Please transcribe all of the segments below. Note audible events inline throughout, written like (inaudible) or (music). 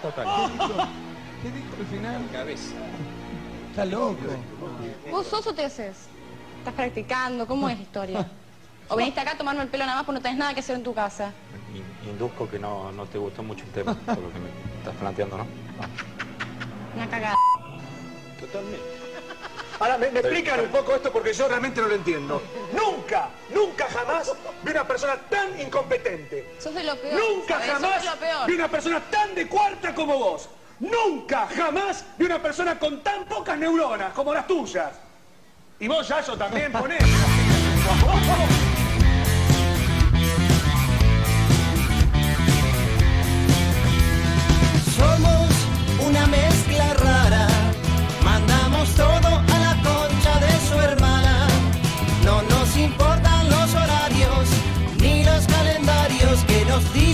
Total. ¿Qué dijo al final? Cabeza. Está loco. ¿Vos sos o te haces? ¿Estás practicando? ¿Cómo es la historia? ¿O viniste acá a tomarme el pelo nada más porque no tenés nada que hacer en tu casa? In- Induzco que no, no te gustó mucho el tema, por lo que me estás planteando, ¿no? Una cagada. Totalmente. Ahora, ¿me, me explican un poco esto porque yo realmente no lo entiendo. Nunca, nunca jamás vi una persona tan incompetente. Sos de lo peor. Nunca jamás Sos de lo peor. vi una persona tan de cuarta como vos. Nunca jamás vi una persona con tan pocas neuronas como las tuyas. Y vos, Yayo, también ponés.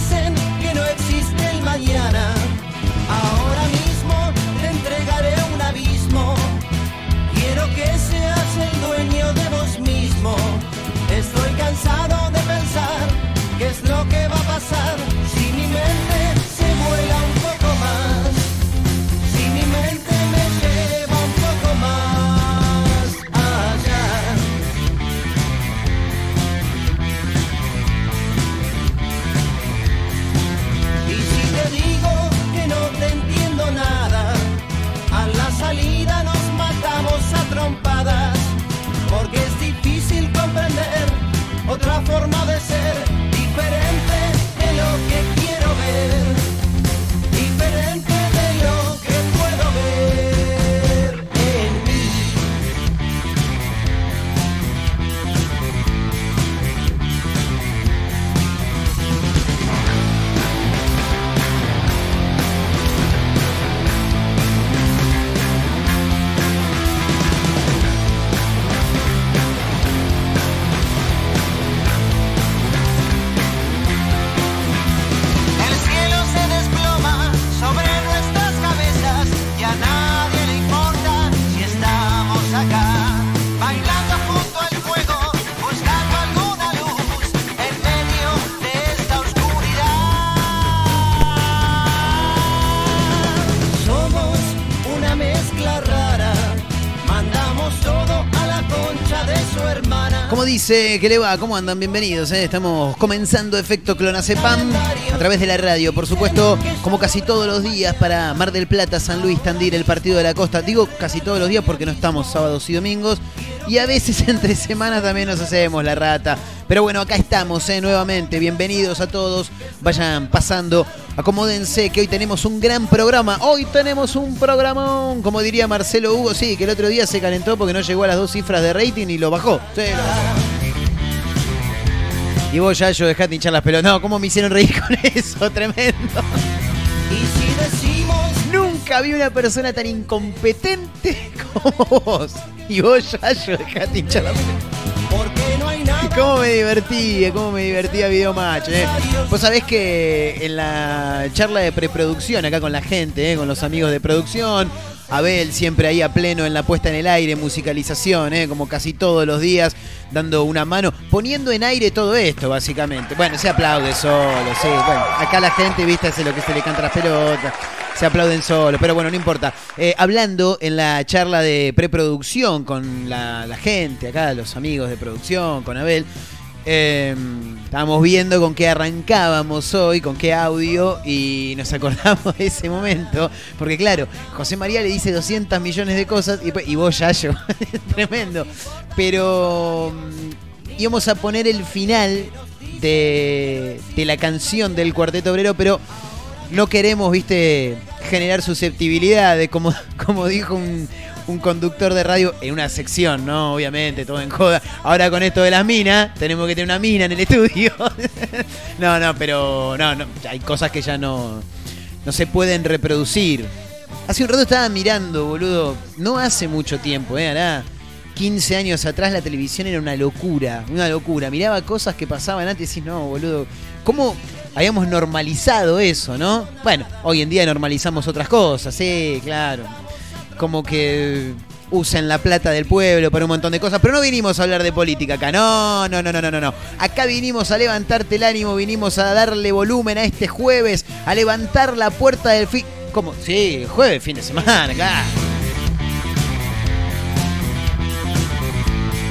Que no existe el mañana. Ahora mismo te entregaré un abismo. Quiero que seas el dueño de vos mismo. Estoy cansado de pensar qué es lo que va a pasar otra forma de hermana. ¿Cómo dice que le va? ¿Cómo andan? Bienvenidos. eh. Estamos comenzando Efecto Clonacepam a través de la radio, por supuesto, como casi todos los días para Mar del Plata, San Luis, Tandil, el Partido de la Costa. Digo casi todos los días porque no estamos sábados y domingos. Y a veces (laughs) entre semanas también nos hacemos la rata. Pero bueno, acá estamos eh, nuevamente. Bienvenidos a todos. Vayan pasando, acomódense que hoy tenemos un gran programa. Hoy tenemos un programón, como diría Marcelo Hugo. Sí, que el otro día se calentó porque no llegó a las dos cifras de rating y lo bajó. Sí, lo bajó. Y vos ya yo dejate hinchar las pelotas. No, ¿cómo me hicieron reír con (laughs) eso? Tremendo. Y si decimos Nunca vi una persona tan incompetente (laughs) como vos. Y vos ya yo dejate hinchar las pelotas. ¿Cómo me divertía? ¿Cómo me divertía Video Match? eh? Vos sabés que en la charla de preproducción acá con la gente, eh, con los amigos de producción, Abel siempre ahí a pleno en la puesta en el aire, musicalización, eh, como casi todos los días, dando una mano, poniendo en aire todo esto, básicamente. Bueno, se aplaude solo, sí. Bueno, acá la gente, viste, hace lo que se le canta las pelotas. Se aplauden solo, pero bueno, no importa. Eh, hablando en la charla de preproducción con la, la gente, acá los amigos de producción, con Abel, eh, estábamos viendo con qué arrancábamos hoy, con qué audio, y nos acordamos de ese momento, porque claro, José María le dice 200 millones de cosas y, y vos ya yo, (laughs) tremendo. Pero mm, íbamos a poner el final de, de la canción del Cuarteto Obrero, pero no queremos, viste, generar susceptibilidades, como, (laughs) como dijo un, un conductor de radio en una sección, ¿no? Obviamente, todo en joda. Ahora con esto de las minas, tenemos que tener una mina en el (laughs) estudio. no, no, pero no, no, hay cosas que ya no, no se pueden reproducir. Hace un rato estaba mirando, boludo, no hace mucho tiempo, ¿eh? Hará 15 años atrás la televisión era una locura, una locura. Miraba cosas que pasaban antes y decís, no, boludo, ¿cómo habíamos normalizado eso, no? Bueno, hoy en día normalizamos otras cosas, sí, claro. Como que usen la plata del pueblo para un montón de cosas, pero no vinimos a hablar de política acá, no, no, no, no, no, no. Acá vinimos a levantarte el ánimo, vinimos a darle volumen a este jueves, a levantar la puerta del fin... ¿Cómo? Sí, jueves, fin de semana, claro.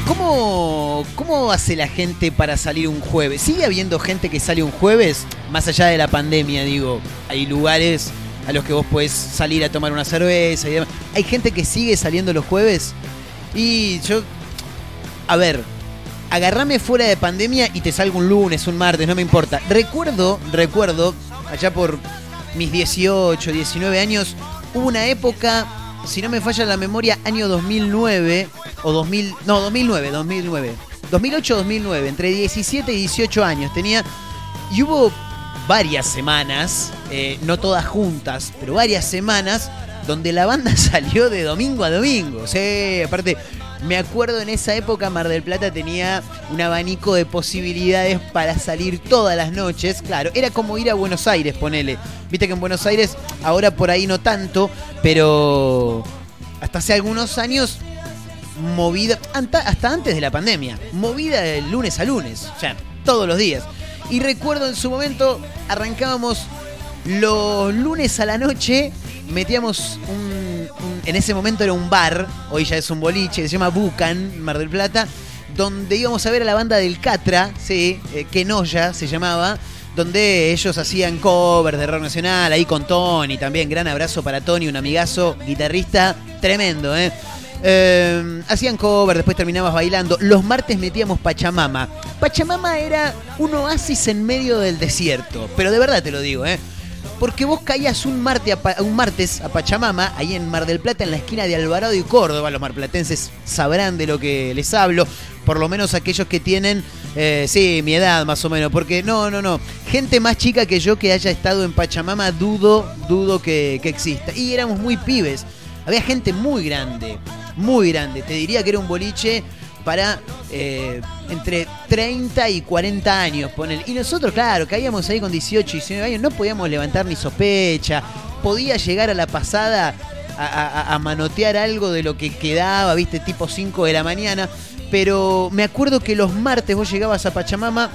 ¿Cómo, ¿Cómo hace la gente para salir un jueves? ¿Sigue habiendo gente que sale un jueves? Más allá de la pandemia, digo. Hay lugares a los que vos podés salir a tomar una cerveza y demás. ¿Hay gente que sigue saliendo los jueves? Y yo... A ver, agarrame fuera de pandemia y te salgo un lunes, un martes, no me importa. Recuerdo, recuerdo, allá por mis 18, 19 años, hubo una época, si no me falla la memoria, año 2009 o 2000, no, 2009, 2009. 2008, 2009, entre 17 y 18 años tenía y hubo varias semanas, eh, no todas juntas, pero varias semanas donde la banda (laughs) salió de domingo a domingo. Sí, aparte me acuerdo en esa época Mar del Plata tenía un abanico de posibilidades para salir todas las noches. Claro, era como ir a Buenos Aires, ponele. Viste que en Buenos Aires ahora por ahí no tanto, pero hasta hace algunos años movida, hasta antes de la pandemia, movida de lunes a lunes, o sea, todos los días. Y recuerdo en su momento arrancábamos los lunes a la noche, metíamos un, en ese momento era un bar, hoy ya es un boliche, se llama Bucan, Mar del Plata, donde íbamos a ver a la banda del Catra, sí, eh, Kenoya se llamaba, donde ellos hacían covers de rock nacional, ahí con Tony también, gran abrazo para Tony, un amigazo, guitarrista tremendo, ¿eh? Eh, hacían cover, después terminabas bailando. Los martes metíamos Pachamama. Pachamama era un oasis en medio del desierto. Pero de verdad te lo digo, ¿eh? Porque vos caías un, martes a, un martes a Pachamama, ahí en Mar del Plata, en la esquina de Alvarado y Córdoba. Los marplatenses sabrán de lo que les hablo. Por lo menos aquellos que tienen, eh, sí, mi edad más o menos. Porque no, no, no. Gente más chica que yo que haya estado en Pachamama, dudo, dudo que, que exista. Y éramos muy pibes. Había gente muy grande, muy grande. Te diría que era un boliche para eh, entre 30 y 40 años. ponele. Y nosotros, claro, caíamos ahí con 18 y 19 años, no podíamos levantar ni sospecha. Podía llegar a la pasada a, manotear algo de lo que quedaba, viste, tipo 5 de la mañana. Pero me acuerdo que los martes vos llegabas a Pachamama,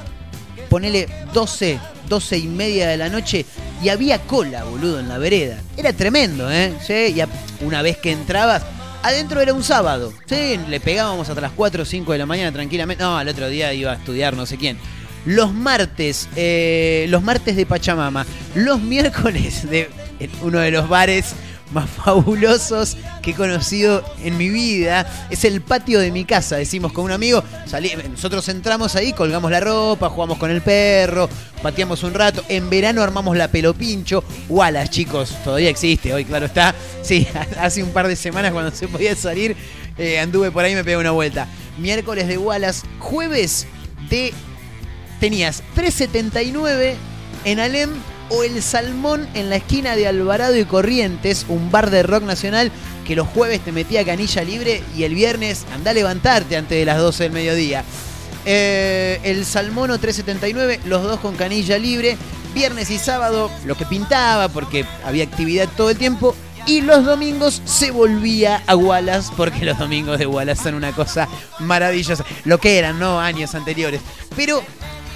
ponele 12, 12 y media de la noche y había cola, boludo, en la vereda. Era tremendo, ¿eh? Y una vez que entrabas, adentro era un sábado. Sí, le pegábamos hasta las 4 o 5 de la mañana tranquilamente. No, al otro día iba a estudiar no sé quién. Los martes, eh, los martes de Pachamama, los (laughs) miércoles de uno de los bares más fabulosos que he conocido en mi vida. Es el patio de mi casa, decimos con un amigo. Salí- nosotros entramos ahí, colgamos la ropa, jugamos con el perro, pateamos un rato. En verano armamos la pelopincho. Wallace, chicos, todavía existe hoy, claro está. Sí, (laughs) hace un par de semanas cuando se podía salir, eh, anduve por ahí y me pegué una vuelta. Miércoles de Wallace, jueves de tenías 379 en Alem o el Salmón en la esquina de Alvarado y Corrientes, un bar de rock nacional que los jueves te metía canilla libre y el viernes anda a levantarte antes de las 12 del mediodía. Eh, el Salmono 379, los dos con canilla libre. Viernes y sábado lo que pintaba porque había actividad todo el tiempo. Y los domingos se volvía a Wallace porque los domingos de Wallace son una cosa maravillosa. Lo que eran, ¿no? Años anteriores. Pero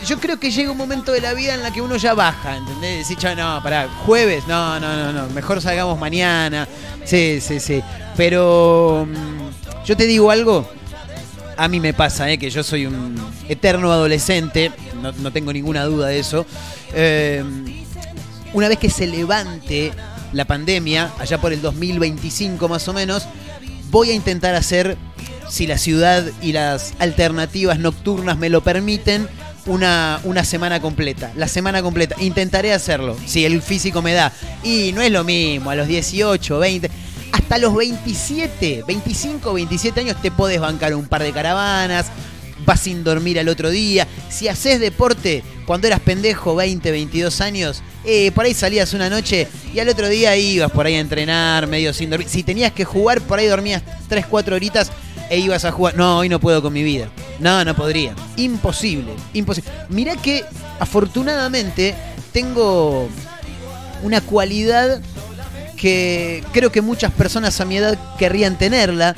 yo creo que llega un momento de la vida en la que uno ya baja, ¿entendés? Decís, "Che, no, pará, jueves, no, no, no, no, mejor salgamos mañana. Sí, sí, sí. Pero mm, yo te digo algo, a mí me pasa, ¿eh? que yo soy un eterno adolescente, no, no tengo ninguna duda de eso. Eh, una vez que se levante la pandemia, allá por el 2025 más o menos, voy a intentar hacer, si la ciudad y las alternativas nocturnas me lo permiten, una, una semana completa. La semana completa. Intentaré hacerlo, si el físico me da. Y no es lo mismo, a los 18, 20, hasta los 27, 25, 27 años te podés bancar un par de caravanas, vas sin dormir al otro día. Si haces deporte cuando eras pendejo, 20, 22 años, eh, por ahí salías una noche y al otro día ibas por ahí a entrenar, medio sin dormir. Si tenías que jugar, por ahí dormías 3, 4 horitas e ibas a jugar. No, hoy no puedo con mi vida. No, no podría. Imposible, imposible. Mirá que afortunadamente tengo una cualidad que creo que muchas personas a mi edad querrían tenerla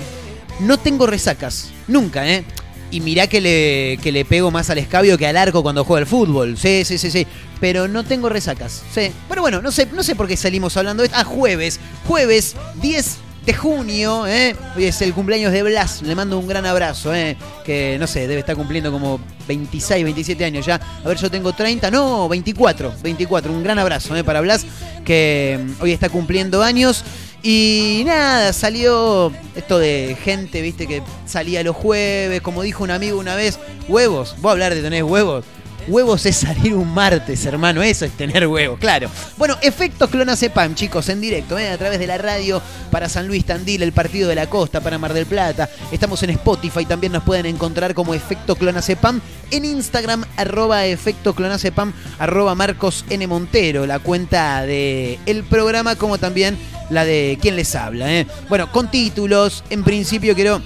no tengo resacas. Nunca, ¿eh? Y mirá que le, que le pego más al escabio que al arco cuando juega al fútbol. Sí, sí, sí, sí. Pero no tengo resacas. Sí. Pero bueno, no sé, no sé por qué salimos hablando de esto. Ah, jueves. Jueves 10 de junio, ¿eh? Hoy es el cumpleaños de Blas. Le mando un gran abrazo, ¿eh? Que no sé, debe estar cumpliendo como 26, 27 años ya. A ver, yo tengo 30, no, 24. 24. Un gran abrazo, ¿eh? Para Blas, que mm, hoy está cumpliendo años. Y nada, salió esto de gente, viste, que salía los jueves, como dijo un amigo una vez, huevos, vos hablar de tener huevos. Huevos es salir un martes, hermano, eso es tener huevos, claro. Bueno, efectos Clonacepam, chicos, en directo, ¿eh? a través de la radio para San Luis Tandil, el partido de la costa, para Mar del Plata. Estamos en Spotify, también nos pueden encontrar como Efecto Clonacepam. En Instagram, arroba Efecto Clonacepam, arroba Marcos N. Montero, la cuenta de el programa, como también la de quien les habla. ¿eh? Bueno, con títulos, en principio quiero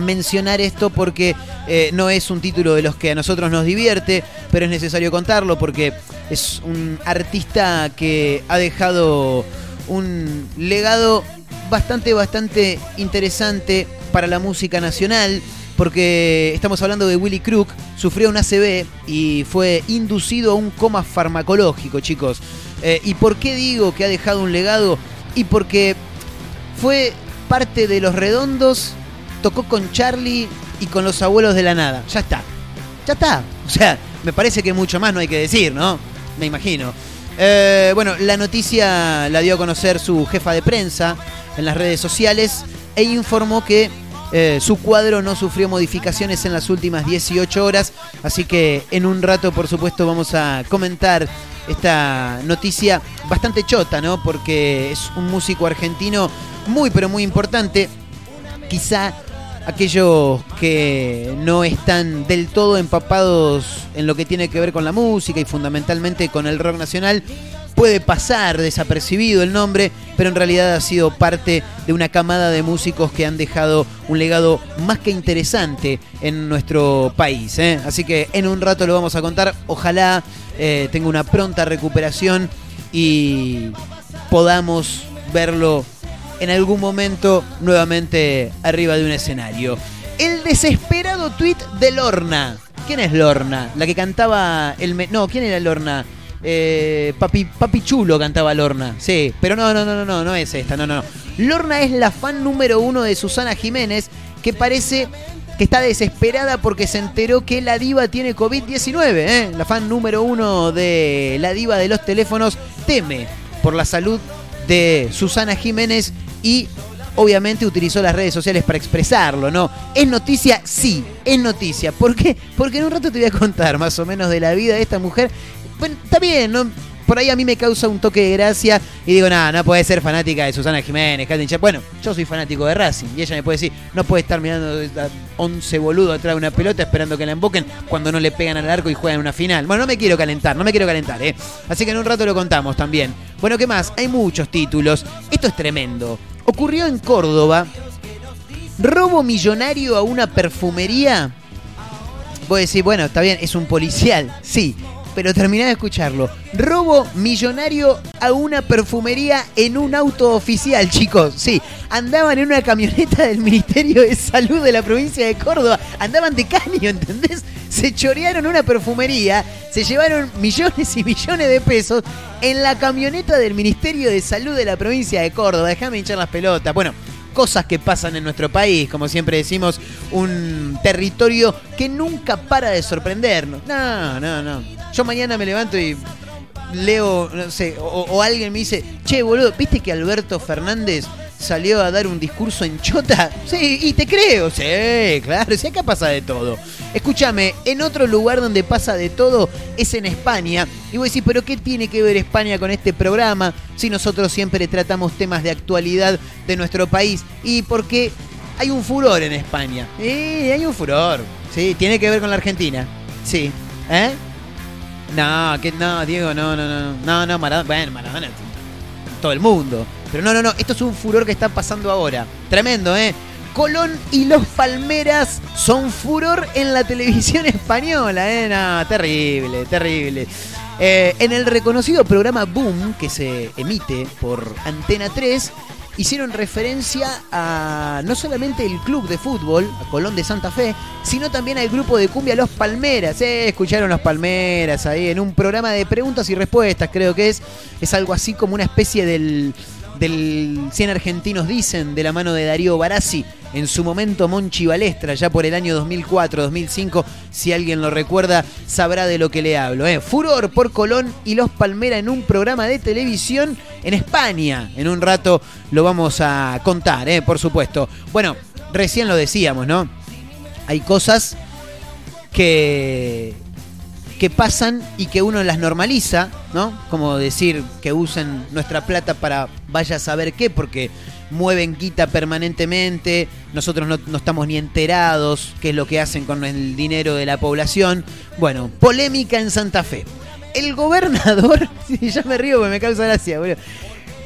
mencionar esto porque eh, no es un título de los que a nosotros nos divierte, pero es necesario contarlo porque es un artista que ha dejado un legado bastante, bastante interesante para la música nacional. Porque estamos hablando de Willy Crook, sufrió un ACV y fue inducido a un coma farmacológico, chicos. Eh, ¿Y por qué digo que ha dejado un legado? Y porque fue parte de los redondos tocó con Charlie y con los abuelos de la nada. Ya está. Ya está. O sea, me parece que mucho más no hay que decir, ¿no? Me imagino. Eh, bueno, la noticia la dio a conocer su jefa de prensa en las redes sociales e informó que eh, su cuadro no sufrió modificaciones en las últimas 18 horas, así que en un rato por supuesto vamos a comentar esta noticia bastante chota, ¿no? Porque es un músico argentino muy pero muy importante, quizá aquellos que no están del todo empapados en lo que tiene que ver con la música y fundamentalmente con el rock nacional, puede pasar desapercibido el nombre, pero en realidad ha sido parte de una camada de músicos que han dejado un legado más que interesante en nuestro país. ¿eh? Así que en un rato lo vamos a contar. Ojalá eh, tenga una pronta recuperación y podamos verlo en algún momento nuevamente arriba de un escenario. El desesperado tweet de Lorna. ¿Quién es Lorna? La que cantaba el... No, ¿quién era Lorna? Eh, papi, Chulo cantaba Lorna. Sí, pero no, no, no, no, no, no es esta, no, no, no. Lorna es la fan número uno de Susana Jiménez, que parece que está desesperada porque se enteró que la diva tiene COVID-19. ¿eh? La fan número uno de la diva de los teléfonos teme por la salud de Susana Jiménez y obviamente utilizó las redes sociales para expresarlo, ¿no? ¿Es noticia? Sí, es noticia. ¿Por qué? Porque en un rato te voy a contar más o menos de la vida de esta mujer. Bueno, está bien, ¿no? Por ahí a mí me causa un toque de gracia y digo, nada, no puede ser fanática de Susana Jiménez, Bueno, yo soy fanático de Racing y ella me puede decir, no puede estar mirando a 11 boludos atrás de una pelota esperando que la emboquen cuando no le pegan al arco y juegan una final. Bueno, no me quiero calentar, no me quiero calentar, ¿eh? Así que en un rato lo contamos también. Bueno, ¿qué más? Hay muchos títulos. Esto es tremendo. Ocurrió en Córdoba. Robo millonario a una perfumería. Voy a decir, bueno, está bien, es un policial, sí, pero terminá de escucharlo. Robo millonario a una perfumería en un auto oficial, chicos. Sí, andaban en una camioneta del Ministerio de Salud de la provincia de Córdoba. Andaban de caño, ¿entendés? Se chorearon una perfumería, se llevaron millones y millones de pesos en la camioneta del Ministerio de Salud de la provincia de Córdoba. Déjame hinchar las pelotas. Bueno, cosas que pasan en nuestro país, como siempre decimos, un territorio que nunca para de sorprendernos. No, no, no. Yo mañana me levanto y leo, no sé, o, o alguien me dice, che, boludo, ¿viste que Alberto Fernández salió a dar un discurso en chota. Sí, y te creo, sí, claro, si acá pasa de todo. Escúchame, en otro lugar donde pasa de todo es en España. Y voy a decir, ¿pero qué tiene que ver España con este programa si nosotros siempre tratamos temas de actualidad de nuestro país? Y porque hay un furor en España. Sí, hay un furor. Sí, tiene que ver con la Argentina. Sí. ¿Eh? No, que no, Diego, no, no, no. No, no, Maradona. Bueno, Maradona. Todo el mundo. Pero no, no, no, esto es un furor que está pasando ahora. Tremendo, ¿eh? Colón y los Palmeras son furor en la televisión (laughs) española, ¿eh? No, terrible, terrible. Eh, en el reconocido programa Boom, que se emite por Antena 3, hicieron referencia a no solamente el club de fútbol, a Colón de Santa Fe, sino también al grupo de cumbia Los Palmeras. Eh, escucharon Los Palmeras ahí en un programa de preguntas y respuestas, creo que es. Es algo así como una especie del del 100 argentinos dicen, de la mano de Darío Barassi, en su momento Monchi Balestra, ya por el año 2004-2005, si alguien lo recuerda, sabrá de lo que le hablo. ¿eh? Furor por Colón y Los Palmera en un programa de televisión en España. En un rato lo vamos a contar, ¿eh? por supuesto. Bueno, recién lo decíamos, ¿no? Hay cosas que que pasan y que uno las normaliza, ¿no? Como decir que usen nuestra plata para vaya a saber qué, porque mueven quita permanentemente, nosotros no, no, estamos ni enterados qué es lo que hacen con el dinero de la población. Bueno, polémica en Santa Fe. El gobernador, (laughs) ya me río porque me causa gracia, boludo.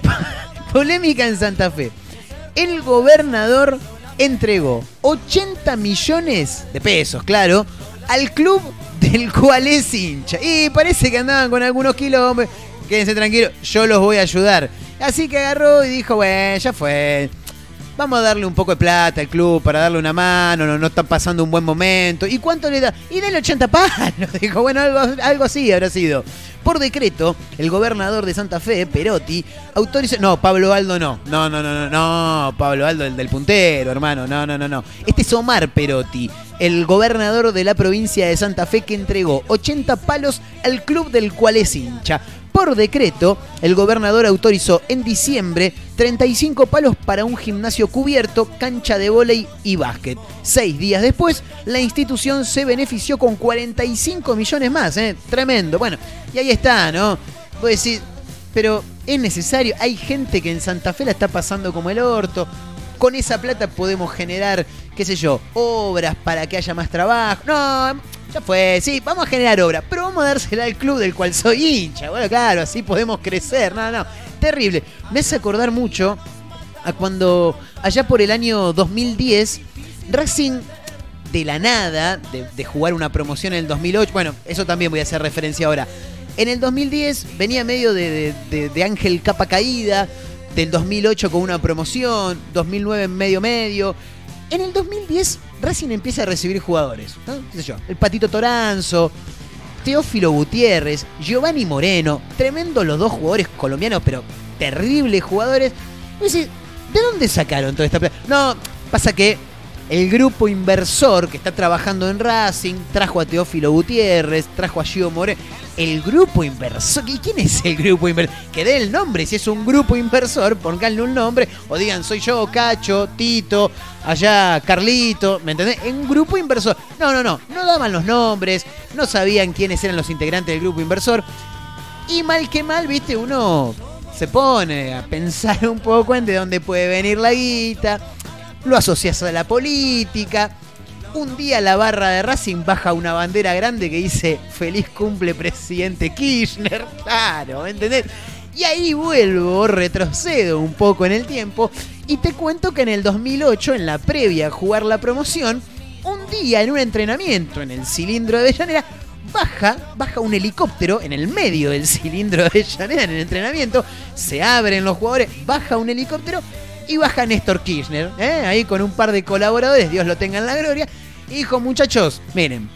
(laughs) polémica en Santa Fe. El gobernador entregó 80 millones de pesos, claro, al club del cual es hincha. Y parece que andaban con algunos kilómetros. Quédense tranquilos, yo los voy a ayudar. Así que agarró y dijo, bueno, ya fue. Vamos a darle un poco de plata al club para darle una mano, no, no están pasando un buen momento. ¿Y cuánto le da? Y del 80 palos. (laughs) Dijo, bueno, algo, algo así habrá sido. Por decreto, el gobernador de Santa Fe, Perotti, autorizó. No, Pablo Aldo no. No, no, no, no, no. Pablo Aldo, el del puntero, hermano. No, no, no, no. Este es Omar Perotti, el gobernador de la provincia de Santa Fe, que entregó 80 palos al club del cual es hincha. Por decreto, el gobernador autorizó en diciembre 35 palos para un gimnasio cubierto, cancha de vóley y básquet. Seis días después, la institución se benefició con 45 millones más, ¿eh? Tremendo. Bueno, y ahí está, ¿no? Vos decís, pero es necesario, hay gente que en Santa Fe la está pasando como el orto. Con esa plata podemos generar, qué sé yo, obras para que haya más trabajo. No, ya fue, sí, vamos a generar obra, pero vamos a dársela al club del cual soy hincha. Bueno, claro, así podemos crecer. No, no, terrible. Me hace acordar mucho a cuando allá por el año 2010, Racing de la nada, de, jugar una promoción en el 2008, bueno, eso también voy a hacer referencia ahora. En el 2010 venía medio de, de, de Ángel Capa Caída, del 2008 con una promoción, 2009 en medio medio. En el 2010 Racing empieza a recibir jugadores. El Patito Toranzo, Teófilo Gutiérrez, Giovanni Moreno, tremendo los dos jugadores colombianos, pero terribles jugadores. ¿de dónde sacaron toda esta plata? No, pasa que el grupo inversor que está trabajando en Racing trajo a Teófilo Gutiérrez, trajo a Gio Moreno. El grupo inversor, ¿y quién es el grupo inversor? Que dé el nombre, si es un grupo inversor, pónganle un nombre, o digan, soy yo, Cacho, Tito, allá Carlito, ¿me entendés? Un grupo inversor. No, no, no, no daban los nombres, no sabían quiénes eran los integrantes del grupo inversor. Y mal que mal, viste, uno se pone a pensar un poco en de dónde puede venir la guita lo asocias a la política. Un día la barra de Racing baja una bandera grande que dice feliz cumple presidente Kirchner. (laughs) Claro, ¿me entendés? Y ahí vuelvo, retrocedo un poco en el tiempo y te cuento que en el 2008, en la previa a jugar la promoción, un día en un entrenamiento en el cilindro de Avellaneda, baja, baja un helicóptero en el medio del cilindro de Avellaneda en el entrenamiento, se abren los jugadores, baja un helicóptero y baja Néstor Kirchner, ¿eh? ahí con un par de colaboradores, Dios lo tenga en la gloria, y dijo, muchachos, miren,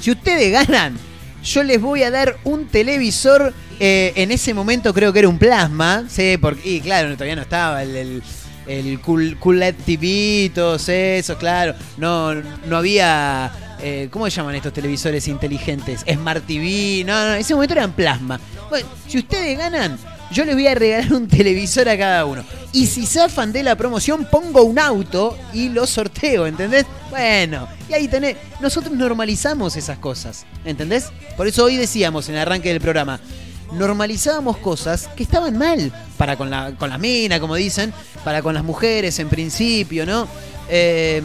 si ustedes ganan, yo les voy a dar un televisor, eh, en ese momento creo que era un plasma, sí, porque, y claro, todavía no estaba el, el, el TV, todos esos, claro, no, no había... Eh, ¿Cómo se llaman estos televisores inteligentes? Smart TV. No, no, en ese momento eran plasma. Bueno, si ustedes ganan, yo les voy a regalar un televisor a cada uno. Y si zafan de la promoción, pongo un auto y lo sorteo, ¿entendés? Bueno, y ahí tenés. Nosotros normalizamos esas cosas, ¿entendés? Por eso hoy decíamos en el arranque del programa. Normalizábamos cosas que estaban mal para con la, con la mina, como dicen, para con las mujeres en principio, ¿no? Eh,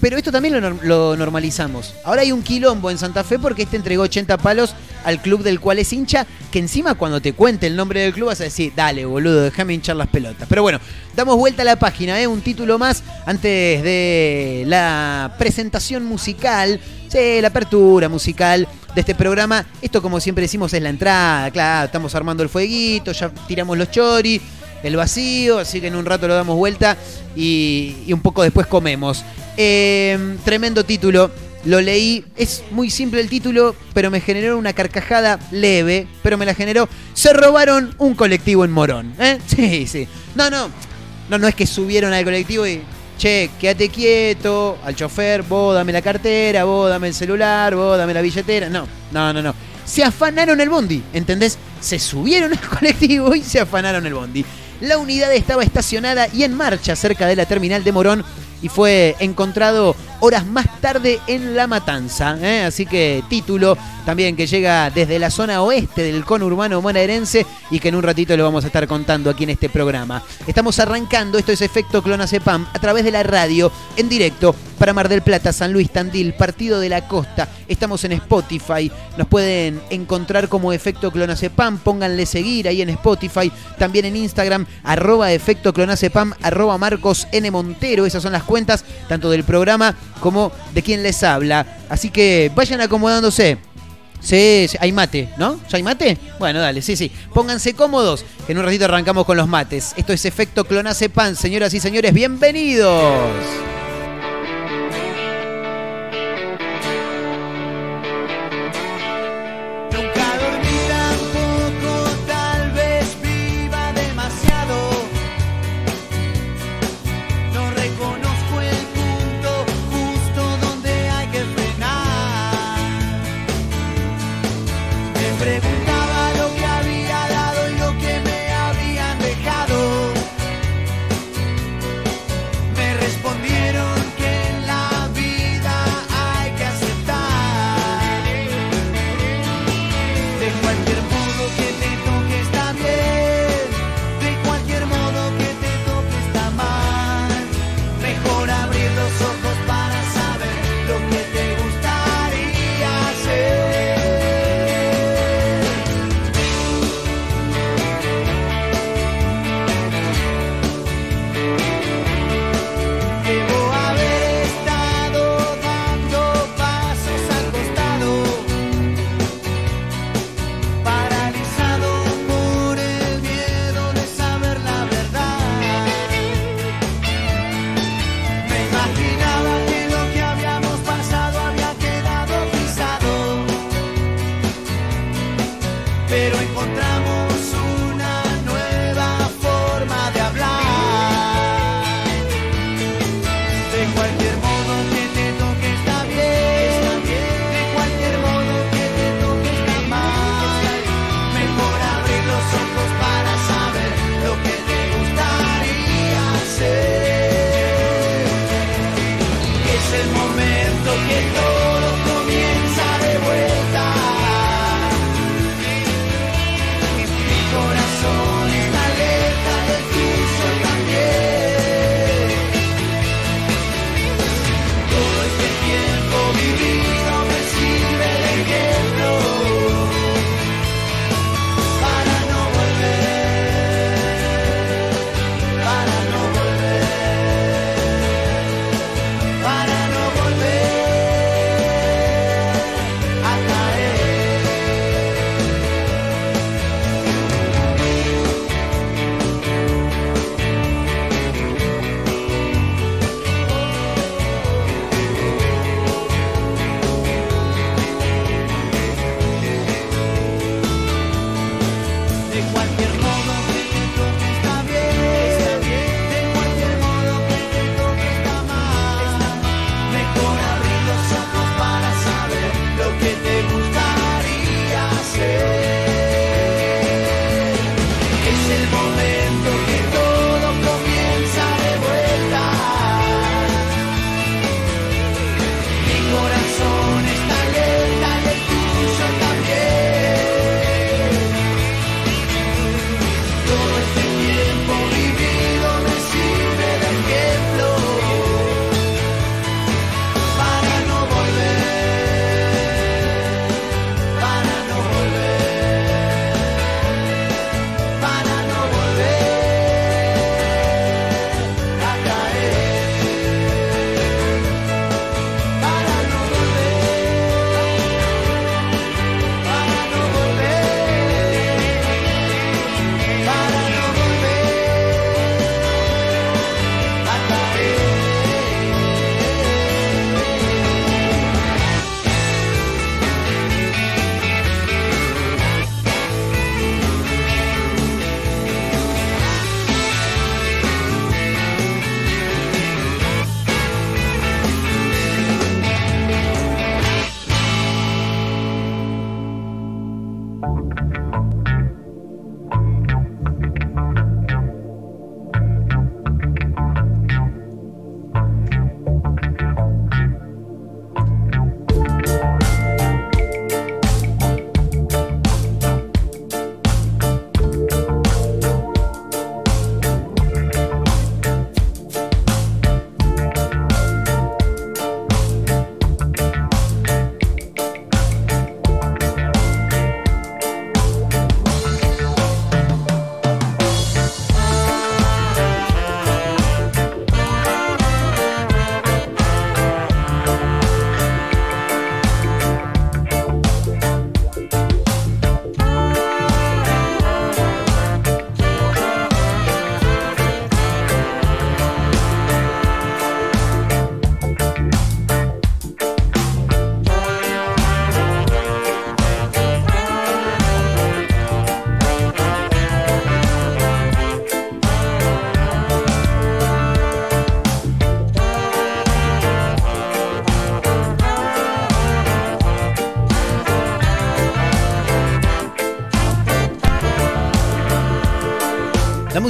pero esto también lo, lo, normalizamos. Ahora hay un quilombo en Santa Fe porque este entregó 80 palos al club del cual es hincha, que encima cuando te cuente el nombre del club vas a decir, dale boludo, déjame hinchar las pelotas. Pero bueno, damos vuelta a la página, ¿eh? un título más antes de la presentación musical, la apertura musical de este programa. Esto como siempre decimos es la entrada, claro, estamos armando el fueguito, ya tiramos los choris el vacío, así que en un rato lo damos vuelta y, y un poco después comemos. Eh, tremendo título. Lo leí, es muy simple el título, pero me generó una carcajada leve, pero me la generó. Se robaron un colectivo en Morón. ¿eh? (laughs) Sí, sí. No, no, no, no es que subieron al colectivo y, che, quédate quieto, al chofer, vos dame la cartera, vos dame el celular, vos dame la billetera. No, no, no, no. Se afanaron el bondi, ¿entendés? Se subieron (laughs) al colectivo y se afanaron el bondi. La unidad estaba estacionada y en marcha cerca de la terminal de Morón y fue encontrado horas más tarde en La Matanza. ¿eh? Así que título también que llega desde la zona oeste del conurbano bonaerense y que en un ratito lo vamos a estar contando aquí en este programa. Estamos arrancando, esto es Efecto Clonacepam, a través de la radio, en directo, para Mar del Plata, San Luis Tandil, Partido de la Costa. Estamos en Spotify, nos pueden encontrar como Efecto Clonacepam, pónganle seguir ahí en Spotify, también en Instagram, arroba Efecto Clonacepam, arroba Marcos N. Montero, esas son las cuentas, tanto del programa como de quien les habla. Así que vayan acomodándose. Sí, sí, hay mate, ¿no? ¿Ya hay mate? Bueno, dale, sí, sí. Pónganse cómodos, que en un ratito arrancamos con los mates. Esto es Efecto Clonacepan, señoras y señores, bienvenidos.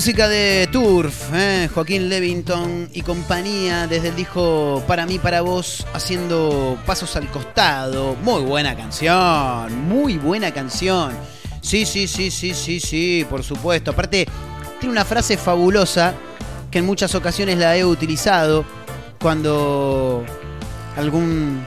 Música de Turf, ¿eh? Joaquín Levington y compañía desde el disco Para mí, para vos, haciendo pasos al costado. Muy buena canción, muy buena canción. Sí, sí, sí, sí, sí, sí, por supuesto. Aparte, tiene una frase fabulosa que en muchas ocasiones la he utilizado cuando algún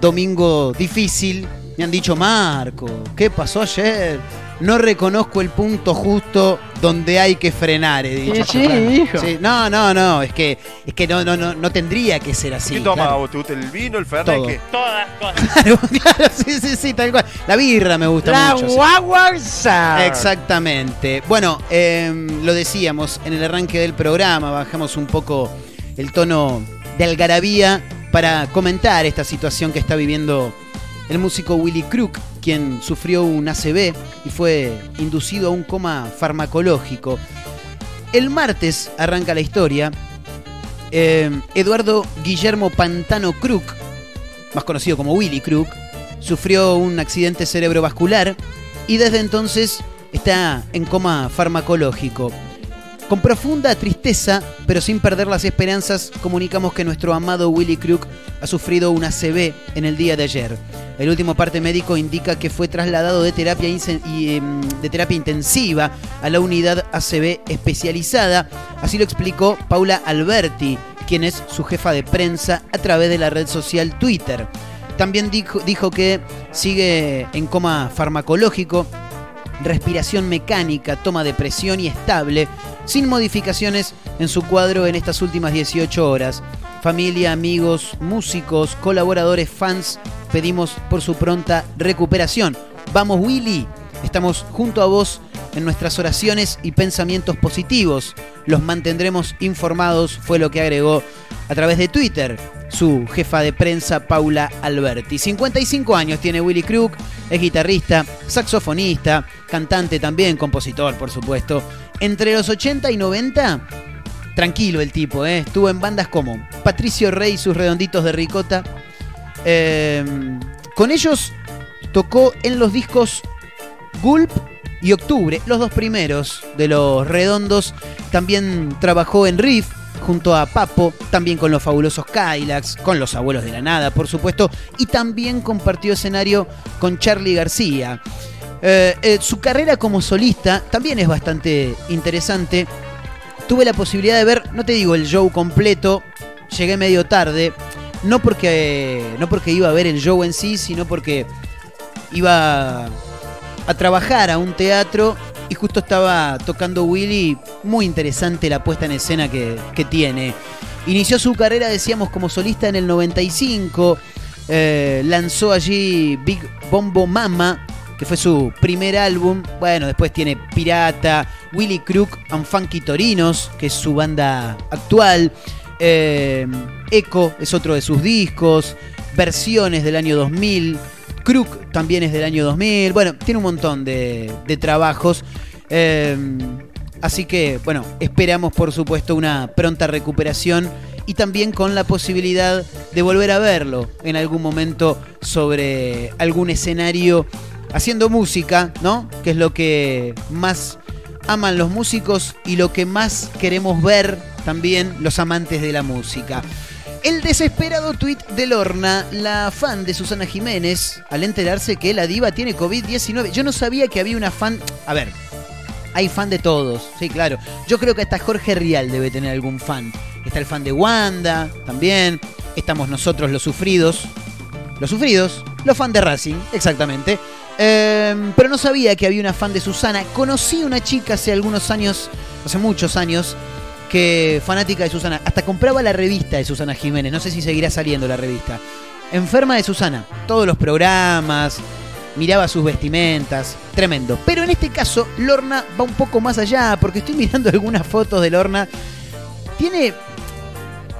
domingo difícil me han dicho, Marco, ¿qué pasó ayer? No reconozco el punto justo donde hay que frenar, he dicho. Sí, sí, hijo. Sí, no, no, no, es que, es que no, no, no, no tendría que ser así. ¿Qué toma? claro. ¿Vos ¿Te gusta el vino, el fernet? Todas cosas. (laughs) Claro, claro, sí, sí, sí, tal cual. La birra me gusta La mucho. sí. guaguanza. Exactamente. Bueno, em, lo decíamos en el arranque del programa, bajamos un poco el tono de algarabía para comentar esta situación que está viviendo el músico Willy Crook, quien sufrió un ACV y fue inducido a un coma farmacológico. El martes arranca la historia. Em, Eduardo Guillermo Pantano Crook, más conocido como Willy Crook, sufrió un accidente cerebrovascular y desde entonces está en coma farmacológico. Con profunda tristeza, pero sin perder las esperanzas, comunicamos que nuestro amado Willy Crook ha sufrido un ACV en el día de ayer. El último parte médico indica que fue trasladado de terapia, em, de terapia intensiva a la unidad ACV especializada. Así lo explicó Paula Alberti, quien es su jefa de prensa a través de la red social Twitter. También dijo que sigue en coma farmacológico, respiración mecánica, toma de presión y estable, sin modificaciones en su cuadro en estas últimas 18 horas. Familia, amigos, músicos, colaboradores, fans, pedimos por su pronta recuperación. Vamos Willy, estamos junto a vos en nuestras oraciones y pensamientos positivos. Los mantendremos informados, fue lo que agregó a través de Twitter su jefa de prensa Paula Alberti. 55 años tiene Willy Crook, es guitarrista, saxofonista, cantante también, compositor por supuesto. Entre los 80 y 90, tranquilo el tipo, ¿eh? estuvo en bandas como Patricio Rey y sus redonditos de ricota. Eh, con ellos tocó en los discos Gulp y Octubre, los dos primeros de los redondos. También trabajó en Riff junto a Papo, también con los fabulosos Kylax, con los abuelos de la nada, por supuesto, y también compartió escenario con Charlie García. Eh, eh, su carrera como solista también es bastante interesante. Tuve la posibilidad de ver, no te digo el show completo, llegué medio tarde, no porque, no porque iba a ver el show en sí, sino porque iba a trabajar a un teatro y justo estaba tocando Willy. Muy interesante la puesta en escena que, tiene. Inició su carrera, decíamos, como solista en el 95. eh, lanzó allí Big Bombo Mama, que fue su primer álbum. Bueno, después tiene Pirata, Willy Crook and Funky Torinos, que es su banda actual. Eh, Echo es otro de sus discos. Versiones del año 2000. Crook también es del año 2000. Bueno, tiene un montón de, trabajos. Eh, así que, bueno, esperamos por supuesto una pronta recuperación y también con la posibilidad de volver a verlo en algún momento sobre algún escenario haciendo música, ¿no? Que es lo que más aman los músicos y lo que más queremos ver también los amantes de la música. El desesperado tuit de Lorna, la fan de Susana Jiménez, al enterarse que la diva tiene COVID-19. Yo no sabía que había una fan. A ver, hay fan de todos, sí, claro. Yo creo que hasta Jorge Rial debe tener algún fan. Está el fan de Wanda también. Estamos nosotros los sufridos. Los sufridos, los fan de Racing, exactamente. Eh, pero no sabía que había una fan de Susana. Conocí una chica hace algunos años, hace muchos años, que fanática de Susana. Hasta compraba la revista de Susana Jiménez. No sé si seguirá saliendo la revista. Enferma de Susana. Todos los programas. Miraba sus vestimentas. Tremendo. Pero en este caso, Lorna va un poco más allá. Porque estoy mirando (laughs) algunas fotos de Lorna. Tiene.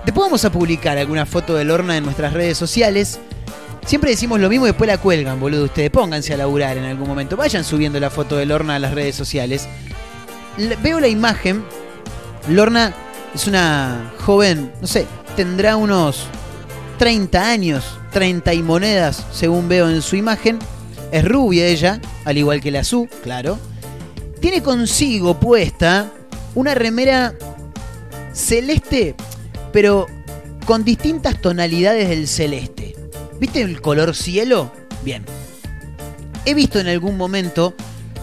Después vamos a publicar alguna foto de Lorna en nuestras redes sociales. Siempre decimos lo mismo y después la cuelgan, boludo. Ustedes pónganse a laburar en algún momento. Vayan subiendo la foto de Lorna a las redes sociales. Le- veo la imagen. Lorna es una joven, no sé, tendrá unos 30 años, 30 y monedas, según veo en su imagen. Es rubia ella, al igual que la Su, claro. Tiene consigo puesta una remera celeste, pero con distintas tonalidades del celeste. ¿Viste el color cielo? Bien. He visto en algún momento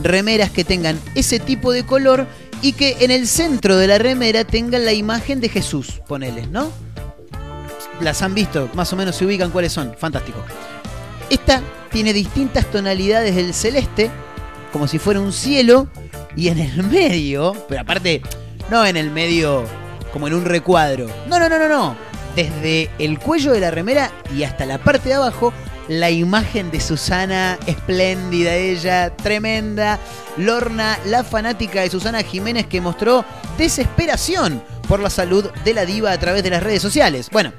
remeras que tengan ese tipo de color y que en el centro de la remera tengan la imagen de Jesús, ponele, ¿no? Las han visto, más o menos se ubican cuáles son. Fantástico. Esta tiene distintas tonalidades del celeste, como si fuera un cielo, y en el medio, pero aparte, no en el medio como en un recuadro. No, no, no, no, no. Desde el cuello de la remera y hasta la parte de abajo, la imagen de Susana, espléndida ella, tremenda. Lorna, la fanática de Susana Jiménez que mostró desesperación por la salud de la diva a través de las redes sociales. Bueno,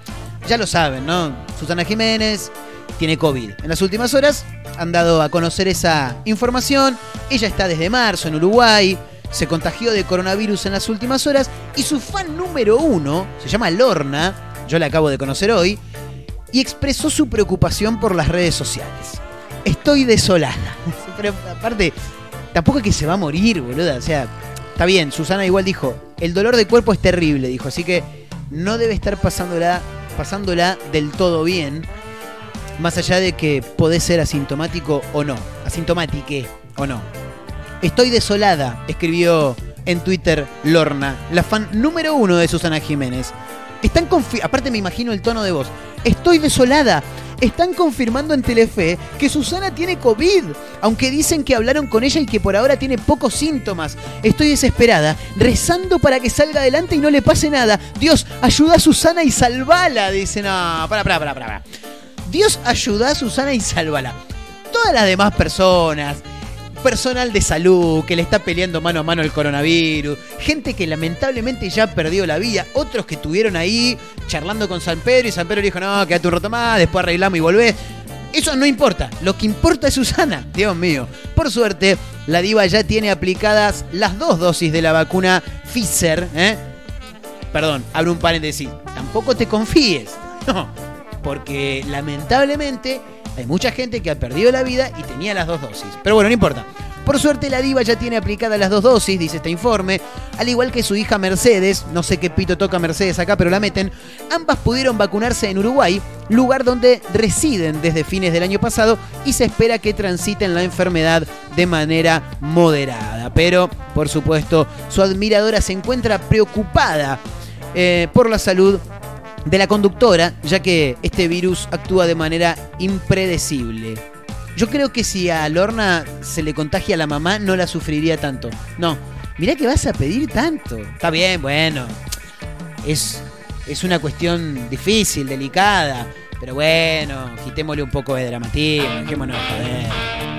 ya lo saben, ¿no? Susana Jiménez tiene COVID. En las últimas horas han dado a conocer esa información. Ella está desde marzo en Uruguay. Se contagió de coronavirus en las últimas horas. Y su fan número uno, se llama Lorna, yo la acabo de conocer hoy, y expresó su preocupación por las redes sociales. Estoy desolada. (laughs) Pero aparte, tampoco es que se va a morir, boluda. O sea, está bien, Susana igual dijo, el dolor de cuerpo es terrible, dijo. Así que no debe estar pasándola, pasándola del todo bien. Más allá de que podés ser asintomático o no. Asintomátique o no. Estoy desolada, escribió en Twitter Lorna, la fan número uno de Susana Jiménez. Están confi- aparte me imagino el tono de voz. Estoy desolada. Están confirmando en Telefe que Susana tiene COVID, aunque dicen que hablaron con ella y que por ahora tiene pocos síntomas. Estoy desesperada, rezando para que salga adelante y no le pase nada. Dios, ayuda a Susana y salvala, dice. No, para, para, para, para. Dios ayuda a Susana y sálvala. Todas las demás personas, personal de salud que le está peleando mano a mano el coronavirus, gente que lamentablemente ya perdió la vida, otros que estuvieron ahí charlando con San Pedro y San Pedro dijo, no, quédate un rato más, después arreglamos y volvés. Eso no importa, lo que importa es Susana, Dios mío. Por suerte, la diva ya tiene aplicadas las dos dosis de la vacuna Pfizer, ¿eh? Perdón, abro un paréntesis, tampoco te confíes, (laughs) no, porque lamentablemente hay mucha gente que ha perdido la vida y tenía las dos dosis. Pero bueno, no importa. Por suerte la diva ya tiene aplicadas las dos dosis, dice este informe, al igual que su hija Mercedes, no sé qué pito toca Mercedes acá, pero la meten, ambas pudieron vacunarse en Uruguay, lugar donde residen desde fines del año pasado y se espera que transiten la enfermedad de manera moderada. Pero, por supuesto, su admiradora se encuentra preocupada eh, por la salud de la conductora, ya que este virus actúa de manera impredecible. Yo creo que si a Lorna se le contagia a la mamá, no la sufriría tanto. No, mirá que vas a pedir tanto. Está bien, bueno. Es, es una cuestión difícil, delicada. Pero bueno, quitémosle un poco de dramatismo, dejémonos de joder.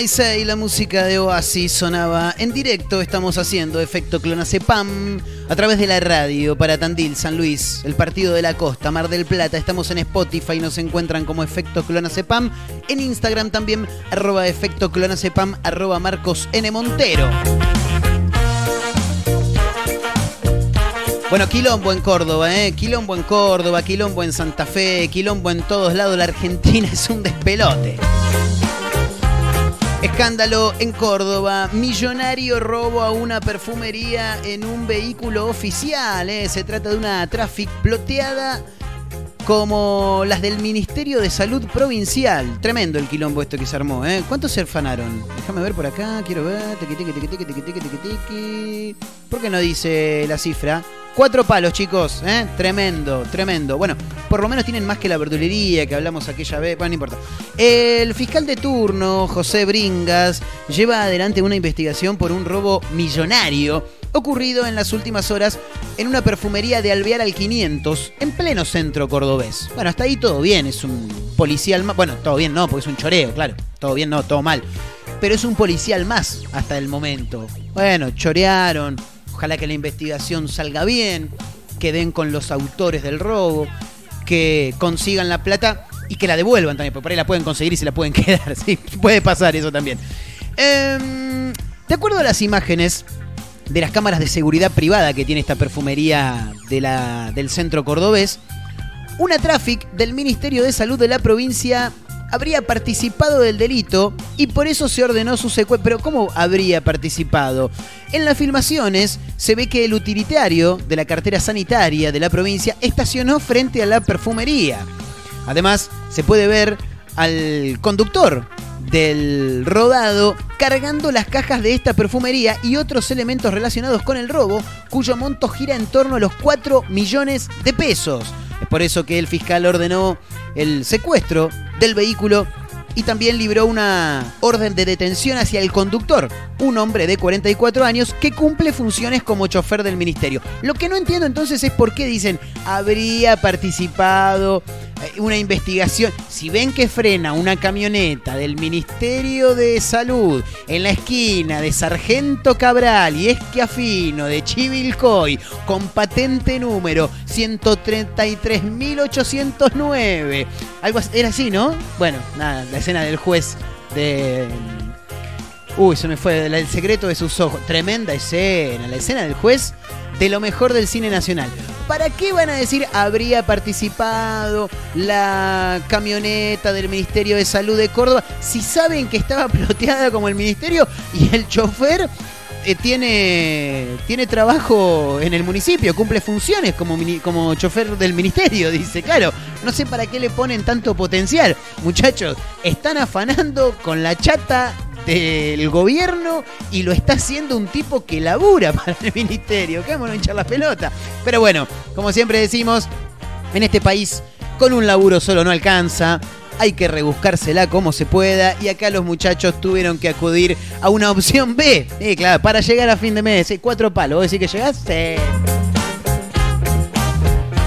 My Say, la música de Oasis sonaba en directo. Estamos haciendo efecto Clonacepam a través de la radio para Tandil, San Luis, el partido de la costa, Mar del Plata. Estamos en Spotify, nos encuentran como efecto Clonacepam. En Instagram también, arroba efecto Clonacepam, arroba Marcos N. Montero. Bueno, quilombo en Córdoba, ¿eh? Quilombo en Córdoba, quilombo en Santa Fe, quilombo en todos lados. La Argentina (laughs) es un despelote. Escándalo en Córdoba. Millonario robo a una perfumería en un vehículo oficial. ¿eh? Se trata de una traffic ploteada como las del Ministerio de Salud Provincial. Tremendo el quilombo esto que se armó. ¿eh? ¿Cuántos se afanaron? Déjame ver por acá. Quiero ver. Tiqui, tiqui, tiqui, tiqui, tiqui, tiqui, tiqui. ¿Por qué no dice la cifra? Cuatro palos, chicos, ¿eh? Tremendo, tremendo. Bueno, por lo menos tienen más que la verdulería que hablamos aquella vez. Bueno, no importa. El fiscal de turno, José Bringas, lleva adelante una investigación por un robo millonario ocurrido en las últimas horas en una perfumería de Alvear al 500, en pleno centro cordobés. Bueno, hasta ahí todo bien, es un policial más. Bueno, todo bien no, porque es un choreo, claro. Todo bien no, todo mal. Pero es un policial más hasta el momento. Bueno, chorearon, Ojalá que la investigación salga bien, que den con los autores del robo, que consigan la plata y que la devuelvan también, porque por ahí la pueden conseguir y se la pueden (laughs) quedar. Sí, puede pasar eso también. Eh, de acuerdo a las imágenes de las cámaras de seguridad privada que tiene esta perfumería de la, del centro cordobés, una traffic del Ministerio de Salud de la provincia habría participado del delito y por eso se ordenó su secuestro. Pero ¿cómo habría participado? En las filmaciones se ve que el utilitario de la cartera sanitaria de la provincia estacionó frente a la perfumería. Además, se puede ver al conductor del rodado cargando las cajas de esta perfumería y otros elementos relacionados con el robo, cuyo monto gira en torno a los 4 millones de pesos. Es por eso que el fiscal ordenó el secuestro del vehículo y también libró una orden de detención hacia el conductor, un hombre de 44 años que cumple funciones como chofer del ministerio. Lo que no entiendo entonces es por qué dicen habría participado eh, una investigación. Si ven que frena una camioneta del Ministerio de Salud en la esquina de Sargento Cabral y Esquiafino de Chivilcoy con patente número 133.809. Algo era así, ¿no? Bueno, nada, escena del juez de Uy, se me fue el secreto de sus ojos. Tremenda escena, la escena del juez de lo mejor del cine nacional. ¿Para qué van a decir habría participado la camioneta del Ministerio de Salud de Córdoba si saben que estaba (laughs) ploteada como el ministerio y el chofer eh, tiene, tiene trabajo en el municipio, cumple funciones como, como chofer del ministerio, (laughs) dice. Claro, no sé para qué le ponen tanto potencial. Muchachos, están afanando con la chata del gobierno y lo está haciendo un tipo que labura (laughs) para el ministerio. Que a hinchar la pelota. Pero bueno, como siempre decimos, en este país con un laburo solo no alcanza. Hay que rebuscársela como se pueda. Y acá los muchachos tuvieron que acudir a una opción B. Sí, claro, para llegar a fin de mes. sí, Cuatro palos. ¿Vos decís que llegaste?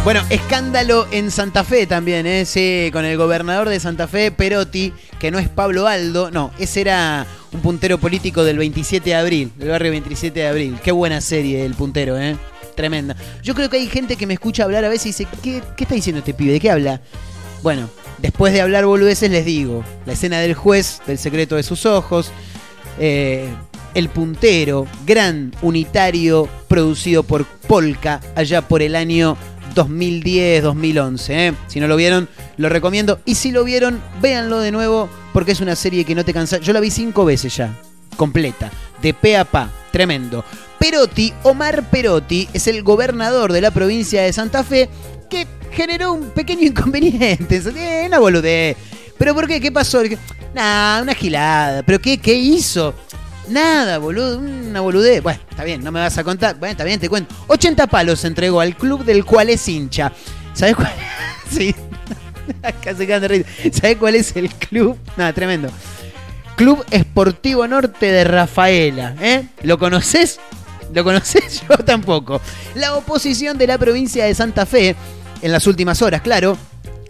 Bueno, escándalo en Santa Fe también, ¿eh? Sí, con el gobernador de Santa Fe, Perotti, que no es Pablo Aldo, no, ese era un puntero político del 27 de abril, del barrio 27 de abril. Qué buena serie el puntero, ¿eh? Tremenda. Yo creo que hay gente que me escucha hablar a veces y dice, ¿qué, qué está diciendo este pibe? ¿De qué habla? Bueno, después de hablar boludeces les digo, la escena del juez, del secreto de sus ojos, eh, El Puntero, gran unitario producido por Polka allá por el año 2010-2011. ¿eh? Si no lo vieron, lo recomiendo. Y si lo vieron, véanlo de nuevo porque es una serie que no te cansa. Yo la vi cinco veces ya, completa, de pe a pa, tremendo. Perotti, Omar Perotti, es el gobernador de la provincia de Santa Fe que generó un pequeño inconveniente. (laughs) Eh, una boludez. ¿Pero por qué? ¿Qué pasó? Nah, una gilada. ¿Pero qué, qué hizo? Nada, boludo, una boludez. Bueno, está bien, no me vas a contar. Bueno, está bien, te cuento. 80 palos se entregó al club del cual es hincha. ¿Sabes cuál? (laughs) sí. (laughs) Quedan de risa. ¿Sabes cuál es el club? Nada, tremendo. Club Esportivo Norte de Rafaela, ¿eh? ¿Lo conoces? ¿Lo conoces? (laughs) Yo tampoco. La oposición de la provincia de Santa Fe, en las últimas horas, claro,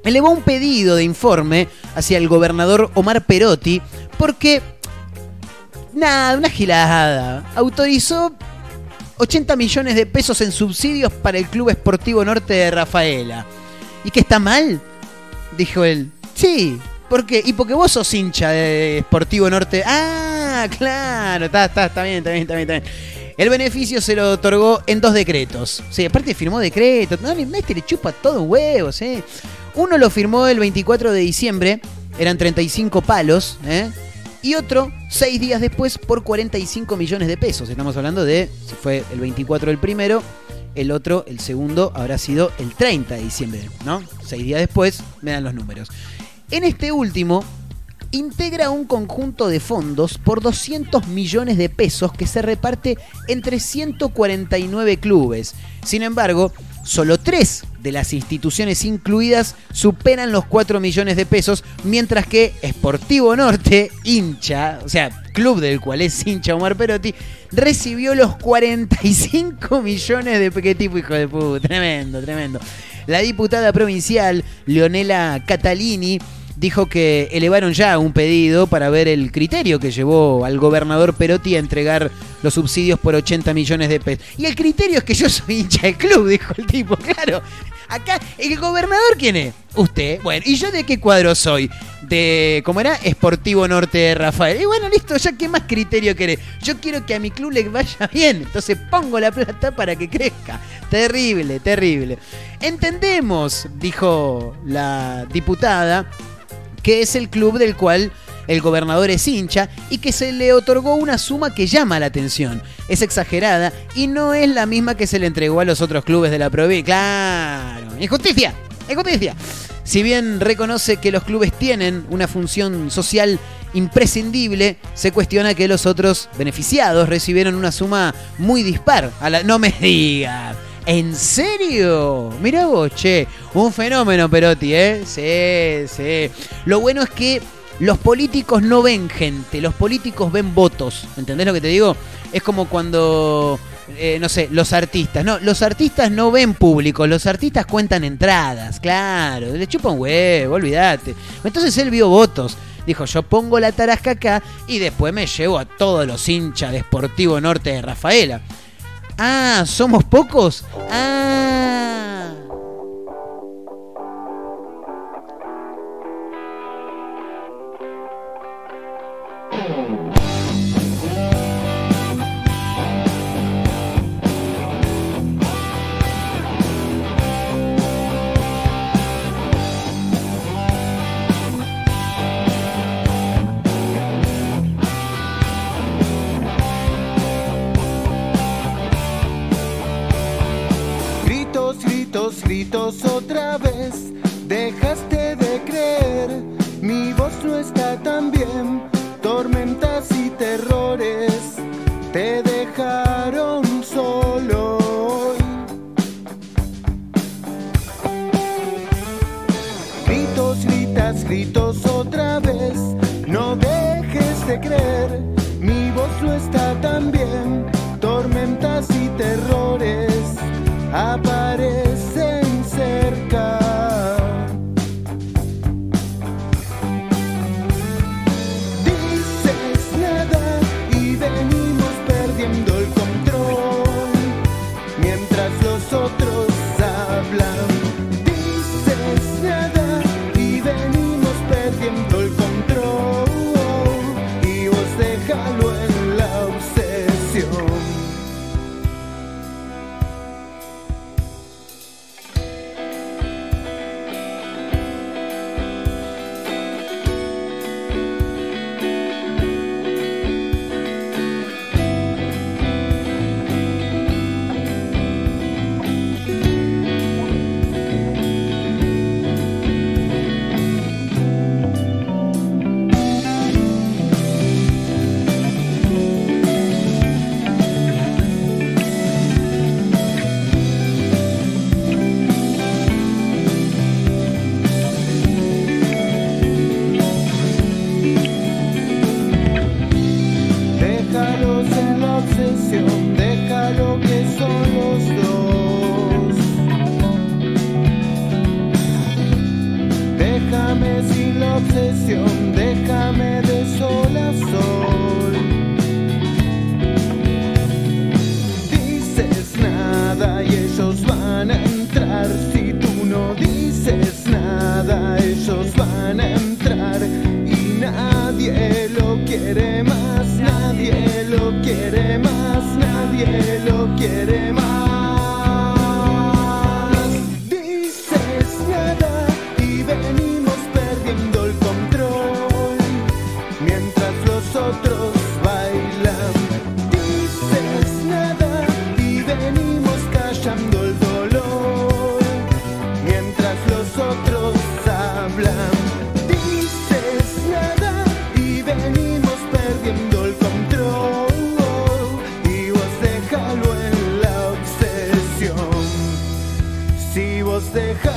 elevó un pedido de informe hacia el gobernador Omar Perotti porque nada, una gilada. Autorizó 80 millones de pesos en subsidios para el Club Esportivo Norte de Rafaela. ¿Y que está mal? Dijo él. Sí, ¿por qué? Y porque vos sos hincha de Esportivo Norte. Ah, claro, está, está, está bien, está bien, está bien, está bien. El beneficio se lo otorgó en dos decretos. Sí, aparte firmó decretos. No, este le chupa todo huevos, ¿eh? Uno lo firmó el 24 de diciembre, eran 35 palos, ¿eh? Y otro, seis días después, por 45 millones de pesos. Estamos hablando de, si fue el 24 el primero, el otro, el segundo, habrá sido el 30 de diciembre, ¿no? Seis días después, me dan los números. En este último, integra un conjunto de fondos por 200 millones de pesos que se reparte entre 149 clubes. Sin embargo, solo tres de las instituciones incluidas superan los 4 millones de pesos, mientras que Sportivo Norte, hincha, o sea, club del cual es hincha Omar Perotti, recibió los 45 millones de... ¿Qué tipo hijo de puta? Tremendo, tremendo. La diputada provincial, Leonela Catalini, dijo que elevaron ya un pedido para ver el criterio que llevó al gobernador Perotti a entregar los subsidios por 80 millones de pesos. Y el criterio es que yo soy hincha del club, (laughs) dijo el tipo, claro. Acá, ¿el gobernador quién es? Usted. Bueno, ¿y yo de qué cuadro soy? De, ¿cómo era? Esportivo Norte de Rafael. Y bueno, listo, ya qué más criterio querés. Yo quiero que a mi club le vaya (laughs) bien. Entonces pongo la plata para que crezca. Terrible, terrible. Entendemos, dijo la diputada, que es el club del cual el gobernador es hincha y que se le otorgó una suma que llama la atención. Es exagerada y no es la misma que se le entregó a los otros clubes de la provincia. Claro, injusticia, injusticia. Si bien reconoce que los clubes tienen una función social imprescindible, se cuestiona que los otros beneficiados recibieron una suma muy dispar. A la... No me digas. ¿En serio? Mira vos, che. Un fenómeno, Perotti, ¿eh? Sí, sí. Lo bueno es que los políticos no ven gente, los políticos ven votos. ¿Entendés lo que te digo? Es como cuando, eh, no sé, los artistas. No, los artistas no ven público, los artistas cuentan entradas, claro. Le chupa un huevo, olvídate. Entonces él vio votos. Dijo, yo pongo la tarasca acá y después me llevo a todos los hinchas de Sportivo Norte de Rafaela. Ah, ¿somos pocos? Ah.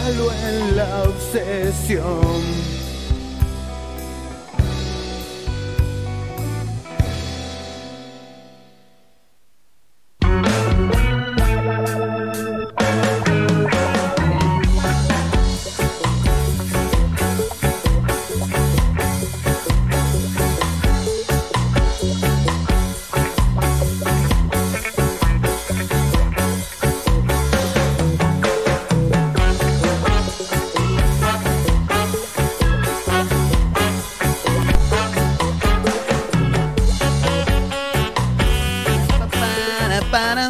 En la obsesión.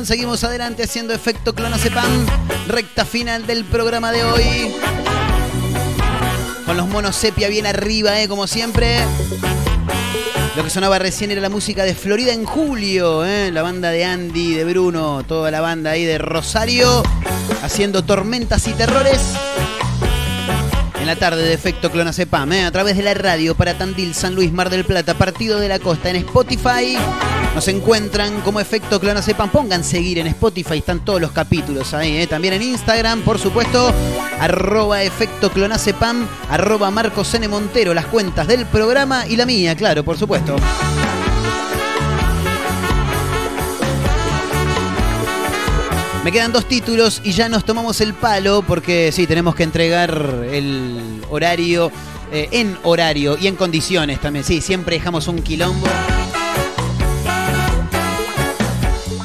Seguimos adelante haciendo efecto clonazepam. Recta final del programa de hoy. Con los monos sepia bien arriba, ¿eh? como siempre. Lo que sonaba recién era la música de Florida en Julio, ¿eh? la banda de Andy, de Bruno, toda la banda ahí de Rosario, haciendo tormentas y terrores. En la tarde de efecto clonazepam, ¿eh? a través de la radio para Tandil, San Luis, Mar del Plata, Partido de la Costa, en Spotify. Nos encuentran como efecto clonazepam. Pongan seguir en Spotify, están todos los capítulos ahí. ¿eh? También en Instagram, por supuesto, arroba efecto clonazepam, arroba Marcos N. Montero, las cuentas del programa y la mía, claro, por supuesto. Me quedan dos títulos y ya nos tomamos el palo porque sí, tenemos que entregar el horario eh, en horario y en condiciones también. Sí, siempre dejamos un quilombo.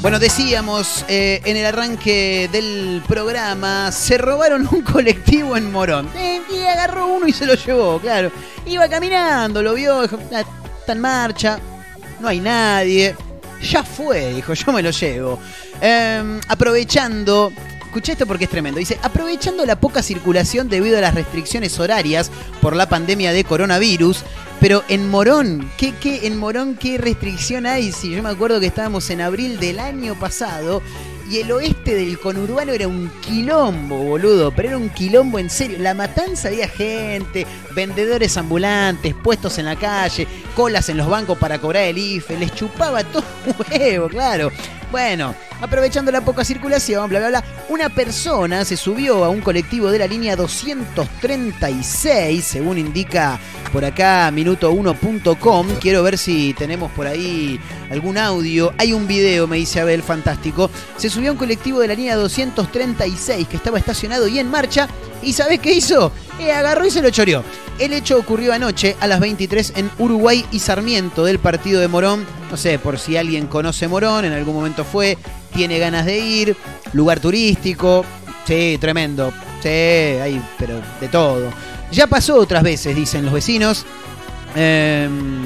Bueno, decíamos eh, en el arranque del programa, se robaron un colectivo en Morón. Y agarró uno y se lo llevó, claro. Iba caminando, lo vio, dijo, "Ah, está en marcha, no hay nadie. Ya fue, dijo, yo me lo llevo. Eh, aprovechando, escuché esto porque es tremendo, dice, aprovechando la poca circulación debido a las restricciones horarias por la pandemia de coronavirus, pero en Morón, ¿qué, qué, en Morón qué restricción hay? Si yo me acuerdo que estábamos en abril del año pasado y el oeste del conurbano era un quilombo, boludo, pero era un quilombo en serio. La matanza había gente, vendedores ambulantes, puestos en la calle, colas en los bancos para cobrar el IFE, les chupaba todo huevo, claro. Bueno, aprovechando la poca circulación, bla, bla, bla, una persona se subió a un colectivo de la línea 236, según indica por acá minuto1.com. Quiero ver si tenemos por ahí algún audio. Hay un video, me dice Abel, fantástico. Se subió a un colectivo de la línea 236 que estaba estacionado y en marcha. ¿Y sabés qué hizo? Eh, agarró y se lo choreó. El hecho ocurrió anoche a las 23 en Uruguay y Sarmiento del partido de Morón. No sé, por si alguien conoce Morón, en algún momento fue, tiene ganas de ir, lugar turístico. Sí, tremendo. Sí, hay, pero de todo. Ya pasó otras veces, dicen los vecinos. Em,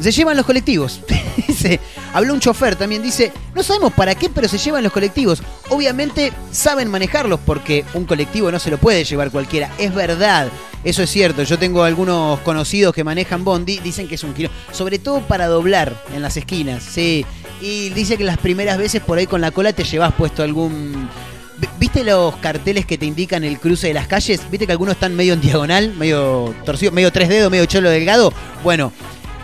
se llevan los colectivos. (laughs) dice, habló un chofer también, dice, no sabemos para qué, pero se llevan los colectivos. Obviamente saben manejarlos porque un colectivo no se lo puede llevar cualquiera. Es verdad, eso es cierto. Yo tengo algunos conocidos que manejan Bondi, dicen que es un kilo, sobre todo para doblar en las esquinas, sí. Y dice que las primeras veces por ahí con la cola te llevas puesto algún ¿Viste los carteles que te indican el cruce de las calles? ¿Viste que algunos están medio en diagonal, medio torcido, medio tres dedos, medio cholo delgado? Bueno,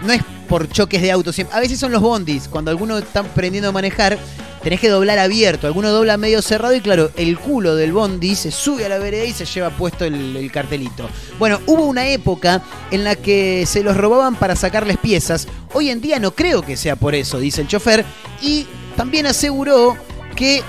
no es por choques de autos, a veces son los bondis, cuando alguno está aprendiendo a manejar, tenés que doblar abierto, alguno dobla medio cerrado y claro, el culo del bondi se sube a la vereda y se lleva puesto el, el cartelito. Bueno, hubo una época en la que se los robaban para sacarles piezas, hoy en día no creo que sea por eso, dice el chofer, y también aseguró que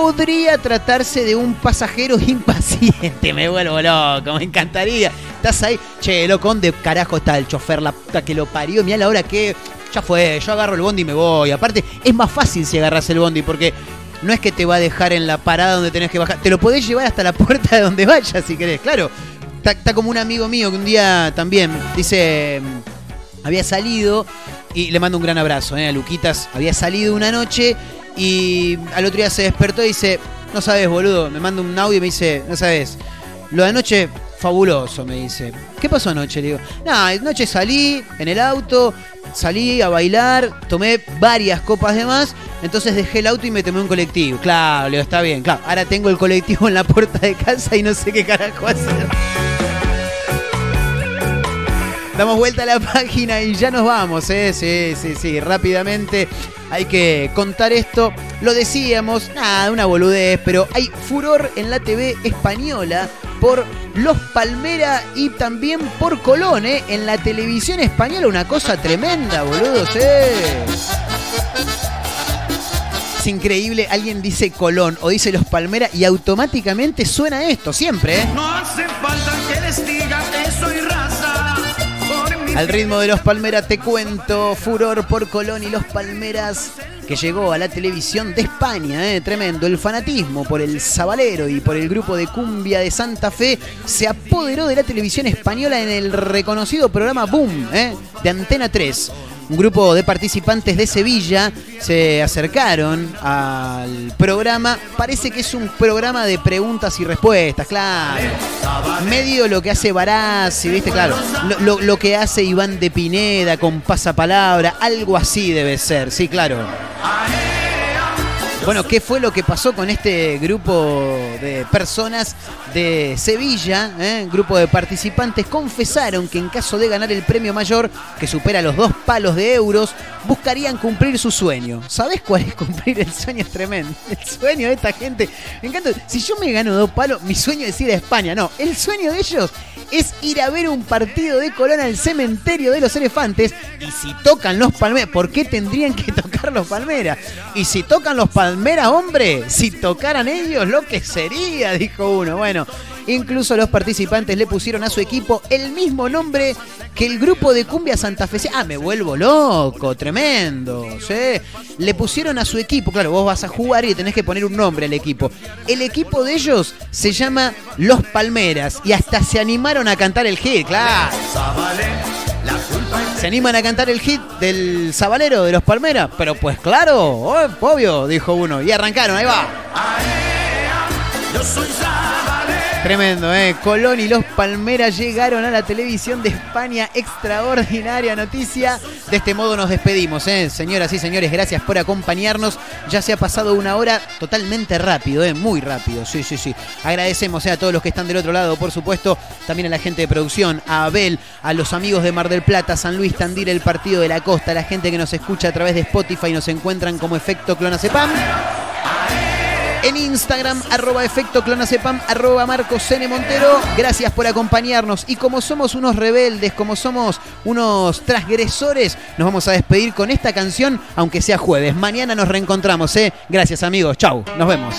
podría tratarse de un pasajero (laughs) impaciente. Me vuelvo loco, me encantaría. Estás ahí, che, loco, ¿dónde carajo está el chofer? La puta que lo parió. Mira la hora que ya fue, yo agarro el bondi y me voy. Aparte, es más fácil si agarras el bondi porque no es que te va a dejar en la parada donde tenés que bajar. Te lo podés llevar hasta la (laughs) puerta de donde vayas si querés, claro. Está, está como un amigo mío que un día también dice. había salido, y le mando un gran abrazo eh, a Luquitas, había salido una noche y al otro día se despertó y dice, no sabes, boludo, me manda un audio y me dice, no sabes, lo de anoche, fabuloso, me dice. ¿Qué pasó anoche? Le digo, nada, anoche salí en el auto, salí a bailar, tomé varias copas de más, entonces dejé el auto y me tomé un colectivo. Claro, le digo, está bien, claro. Ahora tengo el colectivo en la puerta de casa y no sé qué carajo hacer. Damos vuelta a la (laughs) página y ya nos vamos, ¿eh? Sí, sí, sí, rápidamente hay que contar esto. Lo decíamos, nada, una boludez, pero hay furor en la TV española por Los Palmera y también por Colón, ¿eh? En la televisión española, una cosa tremenda, boludo, sí. Es increíble, alguien dice Colón o dice Los Palmera y automáticamente suena esto, siempre, ¿eh? No hace falta que les diga que soy raza. Al ritmo de los Palmeras te cuento, furor por Colón y los Palmeras que llegó a la televisión de España, ¿eh? tremendo. El fanatismo por el Sabalero y por el grupo de cumbia de Santa Fe se apoderó de la televisión española en el reconocido programa Boom ¿eh? de Antena 3. Un grupo de participantes de Sevilla se acercaron al programa. Parece que es un programa de preguntas y respuestas, claro. Medio lo que hace Barassi, ¿viste? Claro. Lo que hace Iván de Pineda con pasapalabra, algo así debe ser, sí, claro. Bueno, ¿qué fue lo que pasó con este grupo de personas de Sevilla? eh? Grupo de participantes confesaron que en caso de ganar el premio mayor, que supera los dos palos de euros, buscarían cumplir su sueño. ¿Sabés cuál es cumplir el sueño? Es tremendo. El sueño de esta gente. Me encanta. Si yo me gano dos palos, mi sueño es ir a España. No, el sueño de ellos es ir a ver un partido de Colón al cementerio de los elefantes. Y si tocan los palmeras, ¿por qué tendrían que tocar los palmeras? Y si tocan los palmeras, hombre, si tocaran ellos, lo que sería, dijo uno. Bueno, incluso los participantes le pusieron a su equipo el mismo nombre que el grupo de cumbia Santa Fe. Ah, me vuelvo loco, tremendo. ¿sí? Le pusieron a su equipo, claro, vos vas a jugar y tenés que poner un nombre al equipo. El equipo de ellos se llama Los Palmeras y hasta se animaron a cantar el hit, claro. ¿Se animan a cantar el hit del Sabalero de los Palmeras? Pero pues claro, obvio, dijo uno. Y arrancaron, ahí va. Tremendo, ¿eh? Colón y los Palmeras llegaron a la televisión de España. Extraordinaria noticia. De este modo nos despedimos, ¿eh? Señoras y señores, gracias por acompañarnos. Ya se ha pasado una hora totalmente rápido, ¿eh? Muy rápido, sí, sí, sí. Agradecemos ¿eh? a todos los que están del otro lado, por supuesto. También a la gente de producción, a Abel, a los amigos de Mar del Plata, San Luis, Tandil, el Partido de la Costa, a la gente que nos escucha a través de Spotify y nos encuentran como Efecto Clonacepam. En Instagram, arroba efecto clonacepam, arroba Marcos N. Montero. Gracias por acompañarnos. Y como somos unos rebeldes, como somos unos transgresores, nos vamos a despedir con esta canción, aunque sea jueves. Mañana nos reencontramos, ¿eh? Gracias, amigos. Chau. Nos vemos.